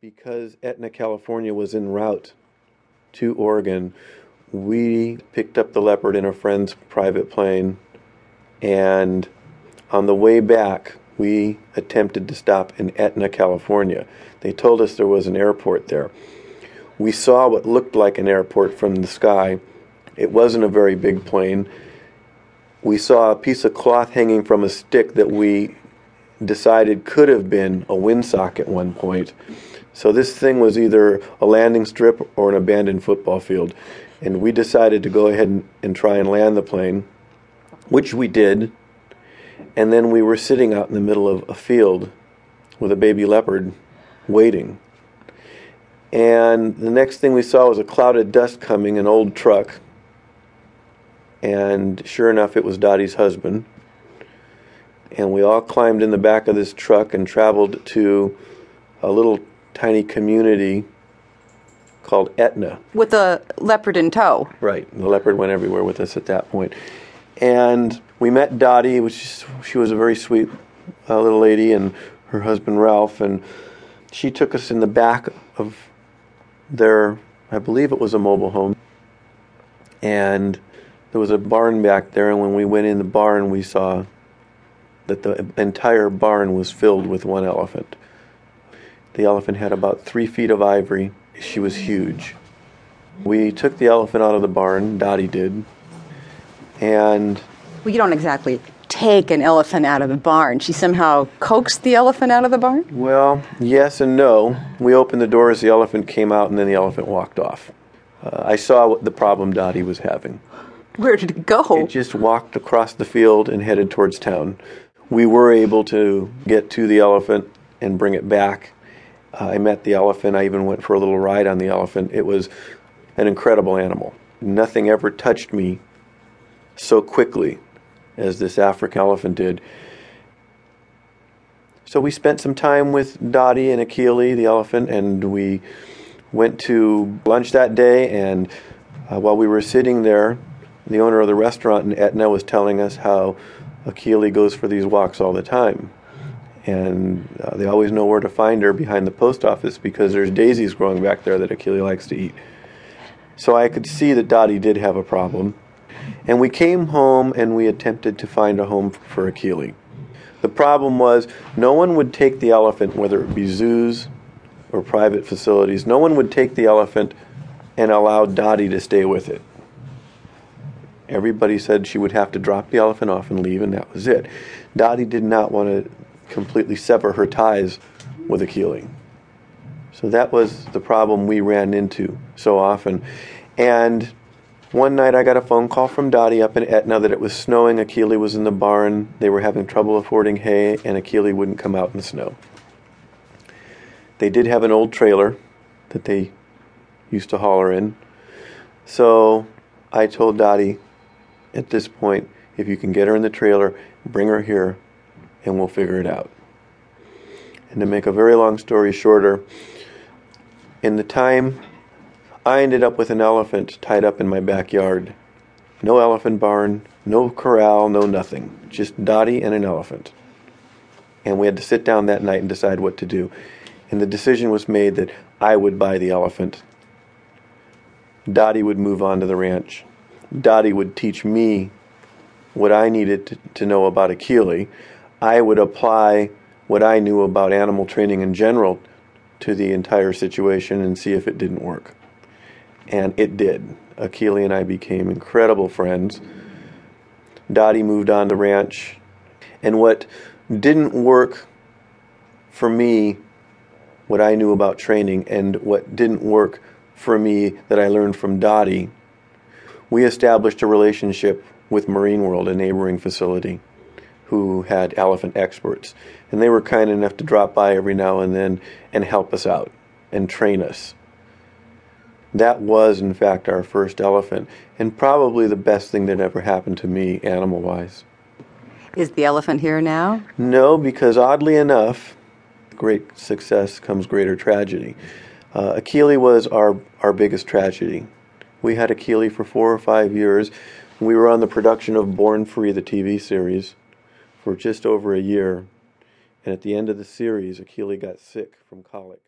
because Etna, California was en route to Oregon, we picked up the leopard in a friend's private plane, and on the way back, we attempted to stop in Etna, California. They told us there was an airport there. We saw what looked like an airport from the sky. It wasn't a very big plane. We saw a piece of cloth hanging from a stick that we decided could have been a windsock at one point. So this thing was either a landing strip or an abandoned football field. And we decided to go ahead and, and try and land the plane, which we did. And then we were sitting out in the middle of a field with a baby leopard waiting. And the next thing we saw was a cloud of dust coming, an old truck. And sure enough, it was Dottie's husband. And we all climbed in the back of this truck and traveled to a little tiny community called Etna. With a leopard in tow. Right. The leopard went everywhere with us at that point. And we met Dottie, which she was a very sweet uh, little lady, and her husband Ralph. And she took us in the back of their, I believe it was a mobile home. And there was a barn back there. And when we went in the barn, we saw that the entire barn was filled with one elephant. The elephant had about three feet of ivory. She was huge. We took the elephant out of the barn, Dottie did, and. Well, you don't exactly take an elephant out of the barn. She somehow coaxed the elephant out of the barn? Well, yes and no. We opened the door as the elephant came out, and then the elephant walked off. Uh, I saw what the problem Dottie was having. Where did it go? It just walked across the field and headed towards town. We were able to get to the elephant and bring it back I met the elephant. I even went for a little ride on the elephant. It was an incredible animal. Nothing ever touched me so quickly as this African elephant did. So we spent some time with Dottie and Akili, the elephant, and we went to lunch that day. And uh, while we were sitting there, the owner of the restaurant in Etna was telling us how Akili goes for these walks all the time and uh, they always know where to find her behind the post office because there's daisies growing back there that Akili likes to eat. So I could see that Dottie did have a problem. And we came home and we attempted to find a home for Akili. The problem was no one would take the elephant, whether it be zoos or private facilities, no one would take the elephant and allow Dottie to stay with it. Everybody said she would have to drop the elephant off and leave, and that was it. Dottie did not want to completely sever her ties with Akili. So that was the problem we ran into so often. And one night I got a phone call from Dottie up in Etna that it was snowing. Akili was in the barn. They were having trouble affording hay, and Akili wouldn't come out in the snow. They did have an old trailer that they used to haul her in. So I told Dottie at this point, if you can get her in the trailer, bring her here and we'll figure it out. And to make a very long story shorter, in the time I ended up with an elephant tied up in my backyard. No elephant barn, no corral, no nothing. Just Dottie and an elephant. And we had to sit down that night and decide what to do. And the decision was made that I would buy the elephant. Dottie would move on to the ranch. Dottie would teach me what I needed to, to know about Akili. I would apply what I knew about animal training in general to the entire situation and see if it didn't work. And it did. Akili and I became incredible friends. Dottie moved on the ranch. And what didn't work for me, what I knew about training, and what didn't work for me that I learned from Dottie, we established a relationship with Marine World, a neighboring facility who had elephant experts. And they were kind enough to drop by every now and then and help us out and train us. That was, in fact, our first elephant, and probably the best thing that ever happened to me, animal wise. Is the elephant here now? No, because oddly enough, great success comes greater tragedy. Uh, Akili was our, our biggest tragedy. We had Akili for four or five years. We were on the production of Born Free, the TV series for just over a year. And at the end of the series, Akili got sick from colic.